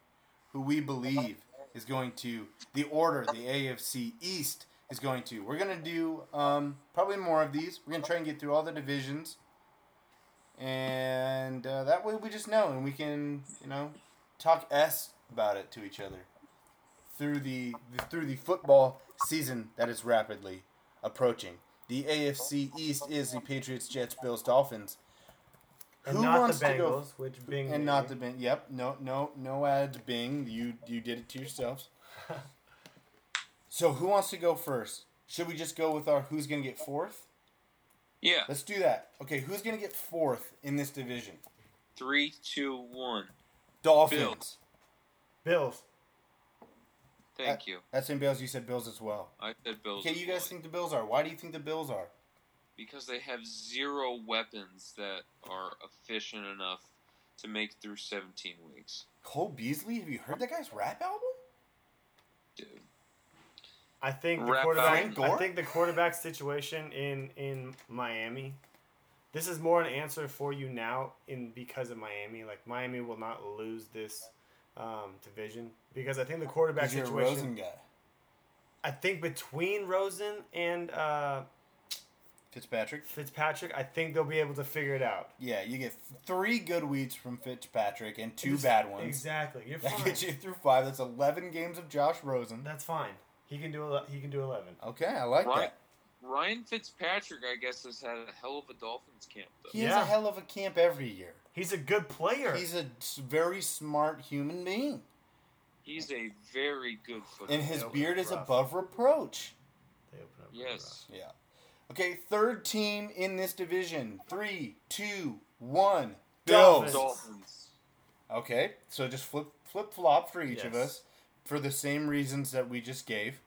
who we believe is going to the order the AFC East is going to. We're going to do um, probably more of these. We're going to try and get through all the divisions, and uh, that way we just know and we can you know talk s about it to each other through the through the football season that is rapidly approaching. The AFC East is the Patriots, Jets, Bills, Dolphins. And Who not wants the to go- Bengals, which Bing and made. not the Bing. Yep, no, no, no ads. Bing, you you did it to yourselves. (laughs) so who wants to go first? Should we just go with our who's gonna get fourth? Yeah. Let's do that. Okay, who's gonna get fourth in this division? Three, two, one. Dolphins. Bills. Thank you. That's in Bills. You said Bills as well. I said Bills. Okay, you guys think the Bills are? Why do you think the Bills are? because they have zero weapons that are efficient enough to make through 17 weeks. Cole Beasley. Have you heard that guy's rap album? Dude. I think the Rap quarterback. I think the quarterback situation in in Miami. This is more an answer for you now in because of Miami. Like Miami will not lose this um, division because I think the quarterback Because you're a situation. Rosen guy. I think between Rosen and uh, Fitzpatrick. Fitzpatrick, I think they'll be able to figure it out. Yeah, you get three good weeks from Fitzpatrick and two Ex- bad ones. Exactly. You're (laughs) That fine. gets you through five. That's eleven games of Josh Rosen. That's fine. He can do ele- he can do eleven. Okay, I like Ryan, that. Ryan Fitzpatrick, I guess, has had a hell of a Dolphins camp, though. He has a hell of a camp every year. He's a good player. He's a very smart human being, He's a very good football and his beard is rough. above reproach. They open up Yes. Yeah. Okay, third team in this division. Three, two, one. Dolphins. Bills. Dolphins. Okay, so just flip flip flop for each of us for the same reasons that we just gave.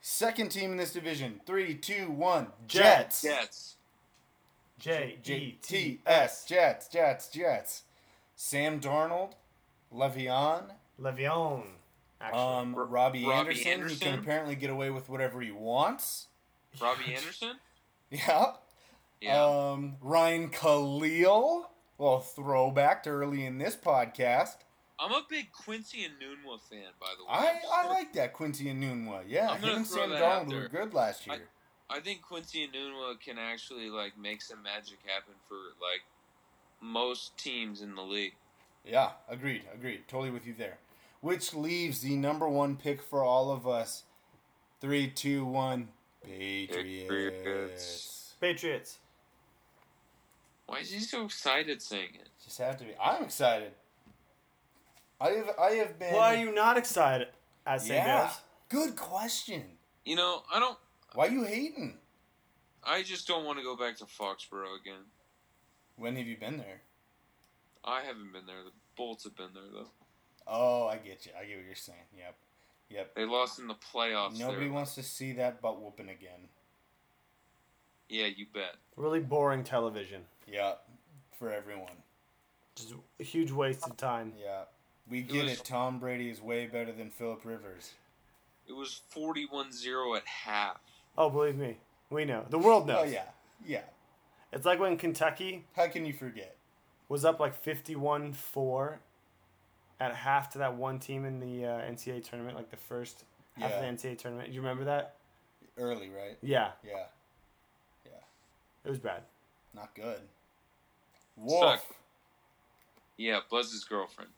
Second team in this division. Three, two, one. Jets. Jets. J J E T T S. Jets. Jets. Jets. Sam Darnold, Le'Veon, Le'Veon. Actually, um, Robbie, Robbie Anderson, who Anderson. can apparently get away with whatever he wants. Robbie (laughs) Anderson? Yeah. Yeah. Um, Ryan Kalil. Well, throwback to early in this podcast. I'm a big Quincy Enunwa fan, by the way. I, I'm just I gonna- like that Quincy Enunwa. Yeah, I'm him and Sam that Darnold were good last year. I think Quincy Enunwa can actually like make some magic happen for like most teams in the league. Yeah, agreed, agreed. Totally with you there. Which leaves the number one pick for all of us. Three, two, one. Patriots. Patriots. Patriots. Why is he so excited saying it? Just have to be. I'm excited. I have. I have been. Why are you not excited? As St. Yeah. Good question. You know, I don't. Why you hating? I just don't want to go back to Foxborough again. When have you been there? I haven't been there. The Bolts have been there though. Oh, I get you. I get what you're saying. Yep. Yep. They lost in the playoffs. Nobody there. wants to see that butt whooping again. Yeah, you bet. Really boring television. Yeah. For everyone. Just a huge waste of time. Yeah. We get was- it. Tom Brady is way better than Philip Rivers. It was 41-0 at half. Oh, believe me, we know. The world knows. Oh yeah. Yeah. It's like when Kentucky How can you forget? was up like 51-4 at half to that one team in the uh, NCAA tournament, like the first half Yeah. of the NCAA tournament. You remember that? Early, right? Yeah, Yeah. Yeah. it was bad. Not good. Wolf. Suck. Yeah, Buzz's girlfriend.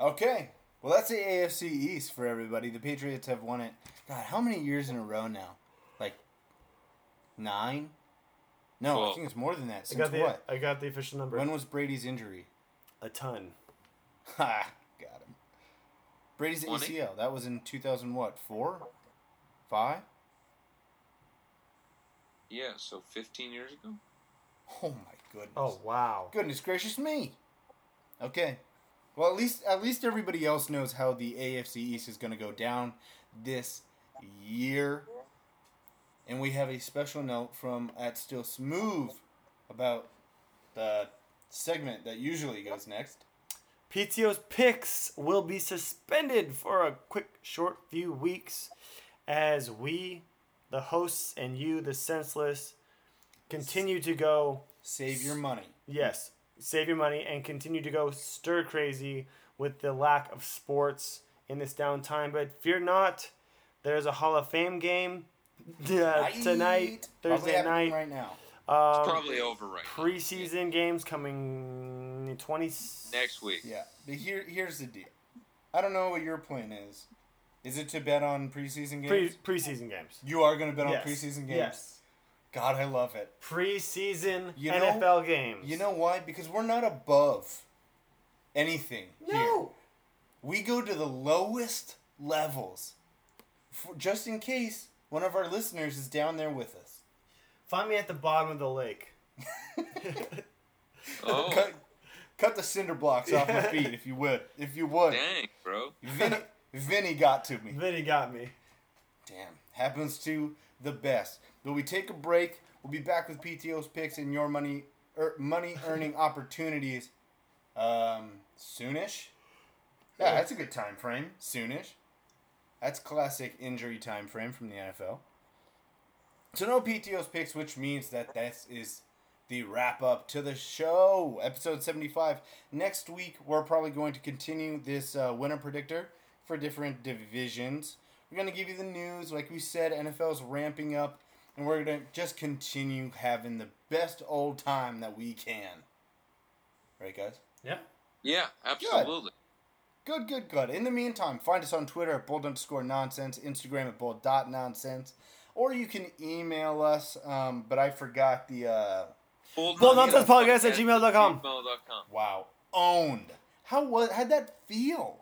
Okay. Well, that's the AFC East for everybody. The Patriots have won it. God, how many years in a row now? Like nine? No, I think it's more than that. I Since got the what? I got the official number. When was Brady's injury? a ton. (laughs) Ha, got him. Brady's Twenty? ACL. That was in 2000 what? Four? Five? Yeah, so 15 years ago. Oh my goodness. Oh wow. Goodness gracious me. Okay. Well, at least at least everybody else knows how the AFC East is going to go down this year. And we have a special note from at Still Smooth about the segment that usually goes next. PTO's picks will be suspended for a quick, short few weeks as we, the hosts, and you, the senseless, continue to go. Save your money. Yes, save your money and continue to go stir crazy with the lack of sports in this downtime. But fear not, there's a Hall of Fame game (laughs) uh, tonight, Probably Thursday happening night. right now. Um, It's probably over right now. Preseason games coming 20. Next week. Yeah. But here here's the deal. I don't know what your plan is. Is it to bet on preseason games? Pre preseason games. you are going to bet on preseason games? Yes. God, I love it. Preseason You know- NFL games. You know why? Because we're not above anything here. No. We go to the lowest levels, for, just in case one of our listeners is down there with us. Find me at the bottom of the lake. (laughs) Oh, Cut, cut the cinder blocks off my feet, if you would. If you would. dang, bro. Vinny, Vinny got to me. Vinny got me. Damn. Happens to the best. But we take a break. We'll be back with PTO's picks and your money er, money earning (laughs) opportunities um, soonish. Yeah, that's a good time frame. Soonish. That's classic injury time frame from the NFL. So no PTO's picks, which means that this is the wrap up to the show, episode seventy five. Next week we're probably going to continue this uh, winner predictor for different divisions. We're gonna give you the news, like we said, NFL's ramping up, and we're gonna just continue having the best old time that we can. Right, guys? Yeah. Yeah, absolutely. Good, good, good. In the meantime, find us on Twitter at bold underscore nonsense, Instagram at bold dot nonsense, or you can email us. Um, but I forgot the uh, Bold Bold Nonsense Podcast at gmail.com. gmail.com. wow owned. How was how'd that feel?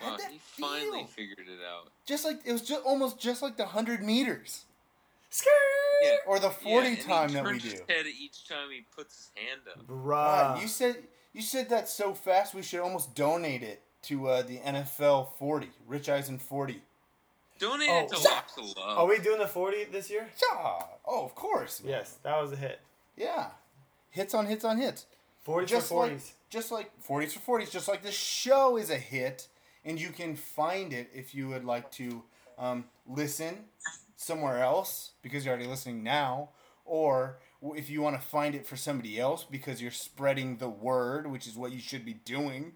Wow, How'd that he finally feel? figured it out. Just like it was just almost just like the hundred meters Yeah. or the forty yeah, time he that we turns do. his head each time he puts his hand up. God, Bruh. you said you said that so fast. We should almost donate it to uh, the NFL forty, Rich Eisen forty. Donate Oh, it to stop. Locks of Love. Are we doing the 40 this year? Yeah. Oh, of course. man. Yes, that was a hit. Yeah. Hits on hits on hits. 40s just for 40s. like just like 40s for 40s just like the show is a hit and you can find it if you would like to um, listen somewhere else because you're already listening now or if you want to find it for somebody else because you're spreading the word which is what you should be doing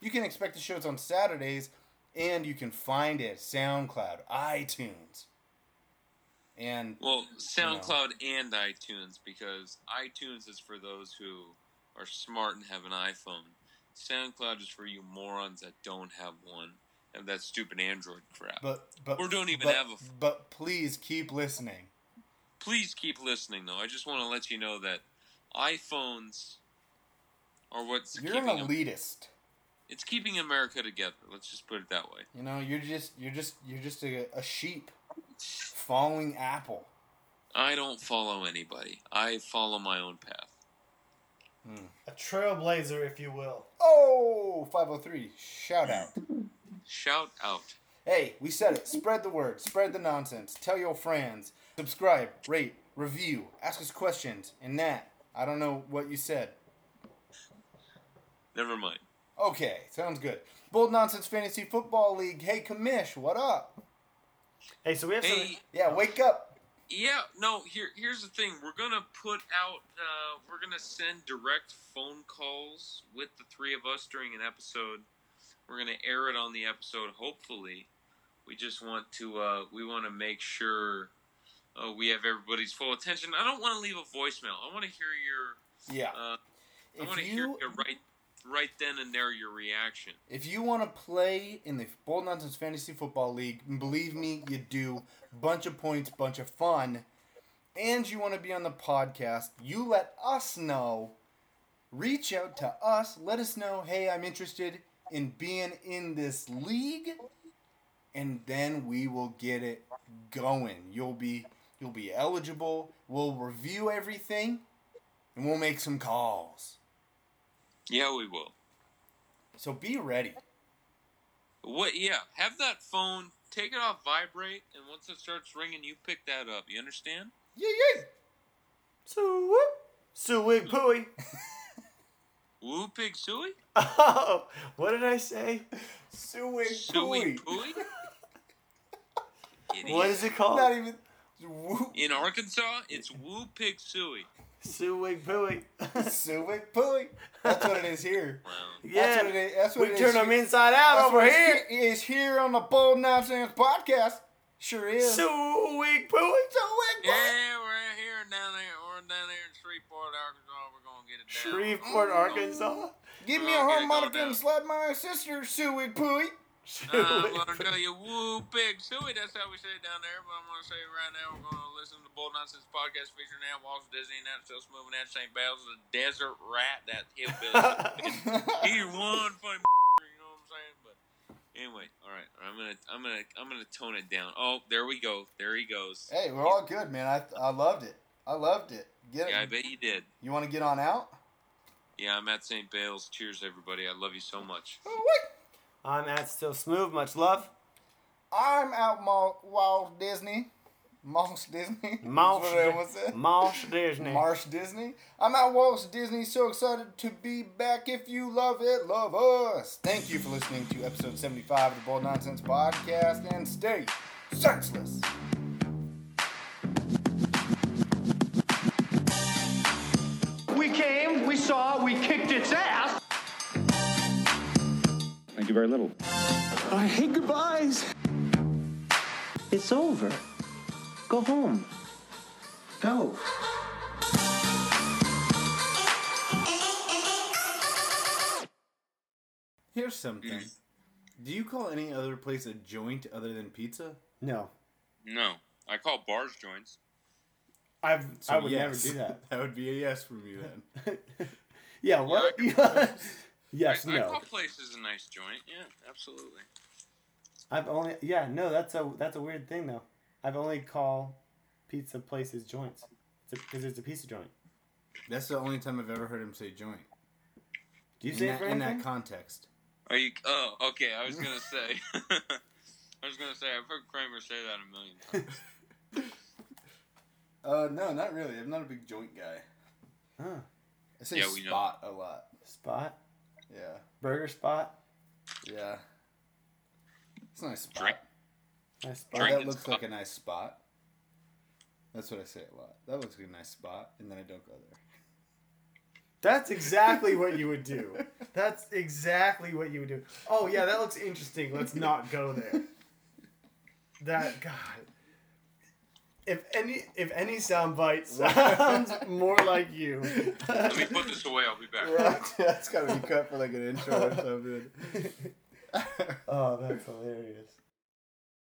you can expect the shows on saturdays and you can find it soundcloud itunes and Well, SoundCloud and iTunes because iTunes is for those who are smart and have an iPhone. SoundCloud is for you morons that don't have one and that stupid Android crap. but but Or don't even but, have a- but please keep listening Please keep listening, though. I just want to let you know that iPhones are what's you're an elitist it's keeping America together. Let's just put it that way. You know, you're just you're just you're just a, a sheep following Apple. I don't follow anybody. I follow my own path. A trailblazer, if you will. Oh, 503. Shout out. (laughs) Shout out. hey, we said it. Spread the word. Spread the nonsense. Tell your friends. Subscribe, rate, review, ask us questions. And that, I don't know what you said. Never mind. Okay, sounds good. Bold Nonsense Fantasy Football League. Hey, Commish, what up? Hey, so we have some. Hey, Yeah, wake up. Yeah, no. Here, here's the thing. We're gonna put out. Uh, we're gonna send direct phone calls with the three of us during an episode. We're gonna air it on the episode. Hopefully, we just want to. Uh, we want to make sure uh, we have everybody's full attention. I don't want to leave a voicemail. I want to hear your. Yeah. Uh, I want to hear you- you right right then and there your reaction. If you want to play in the Bold Nonsense Fantasy Football League, believe me, you do. Bunch of points, bunch of fun. And you want to be on the podcast, you let us know. Reach out to us. Let us know, hey, I'm interested in being in this league. And then we will get it going. You'll be you'll be eligible. We'll review everything and we'll make some calls. Yeah, we will. So be ready. What? Yeah, have that phone. Take it off vibrate, and once it starts ringing, you pick that up. You understand? Yeah, yeah. So whoop. Suwig pooey. (laughs) Woo pig suey? Oh, what did I say? Suwig Suey pooey? (laughs) What is it called? Not even. In Arkansas, it's woo pig suey. Suwig pooey. Suwig pooey. That's what it is here. Yeah, That's what it is. That's what we it turn is them here. inside out That's oh, over what it's here. he- Is here on the Bold Nonsense podcast. Sure is. Suwig pooey. Suwig Yeah, we're here down there. We're down there in Shreveport, Arkansas. We're gonna get it down. Shreveport, Arkansas. Give me a gonna get it harmonica and slap my sister, Suwig pooey. Uh, I'm gonna tell you, woo big suey. That's how we say it down there. But I'm gonna say it right now. We're gonna listen to the Bull Nonsense podcast featuring Nat Walt Disney and Nat Still and Nat St. Bales, the Desert Rat, that hillbilly. he (laughs) won funny. You know what I'm saying? But anyway, all right. I'm gonna, I'm gonna, I'm gonna tone it down. Oh, there we go. There he goes. Hey, we're all good, man. I I loved it. I loved it. Get Yeah, I bet you did. You want to get on out? Yeah, I'm at St. Bales. Cheers, everybody. I love you so much. I'm at still smooth. Much love. I'm out Ma- Walt Disney. Moss Disney. (laughs) Marsh, That's what everyone said. Marsh Disney. Marsh Disney. I'm at Walt Disney. So excited to be back. If you love it, love us. Thank you for listening to episode 75 of the Bold Nonsense Podcast and stay senseless. We came, we saw, we kicked its ass. Thank you very little. I hate goodbyes. It's over. Go home. Go. Here's something. Do you call any other place a joint other than pizza? No, No, I call bars joints. I've So I would yes. never do that. (laughs) That would be a yes from you then. (laughs) Yeah. What? (laughs) yes. I, I No. call places a nice joint. Yeah, absolutely. I've only. Yeah. No. That's a that's a weird thing though. I've only call pizza places joints because it's a pizza joint. That's the only time I've ever heard him say joint. Do you in say that, in that context? Are you? Oh, okay. I was gonna say. (laughs) I was gonna say I've heard Kramer say that a million times. (laughs) Uh, no, not really. I'm not a big joint guy. Huh. I say Yeah, we know. spot a lot. Spot. Yeah, Burger spot. yeah. It's a nice spot. Drink. Nice spot. that looks spot. like a nice spot. That's what I say a lot. That looks like a nice spot, and then I don't go there. That's exactly what you would do. (laughs) That's exactly what you would do. Oh yeah, that looks interesting. Let's not go there. (laughs) That God. If any if any soundbite sounds more like you. (laughs) Let me put this away. I'll be back. Right? That's gotta be cut for like an intro or something. (laughs) oh, that's hilarious.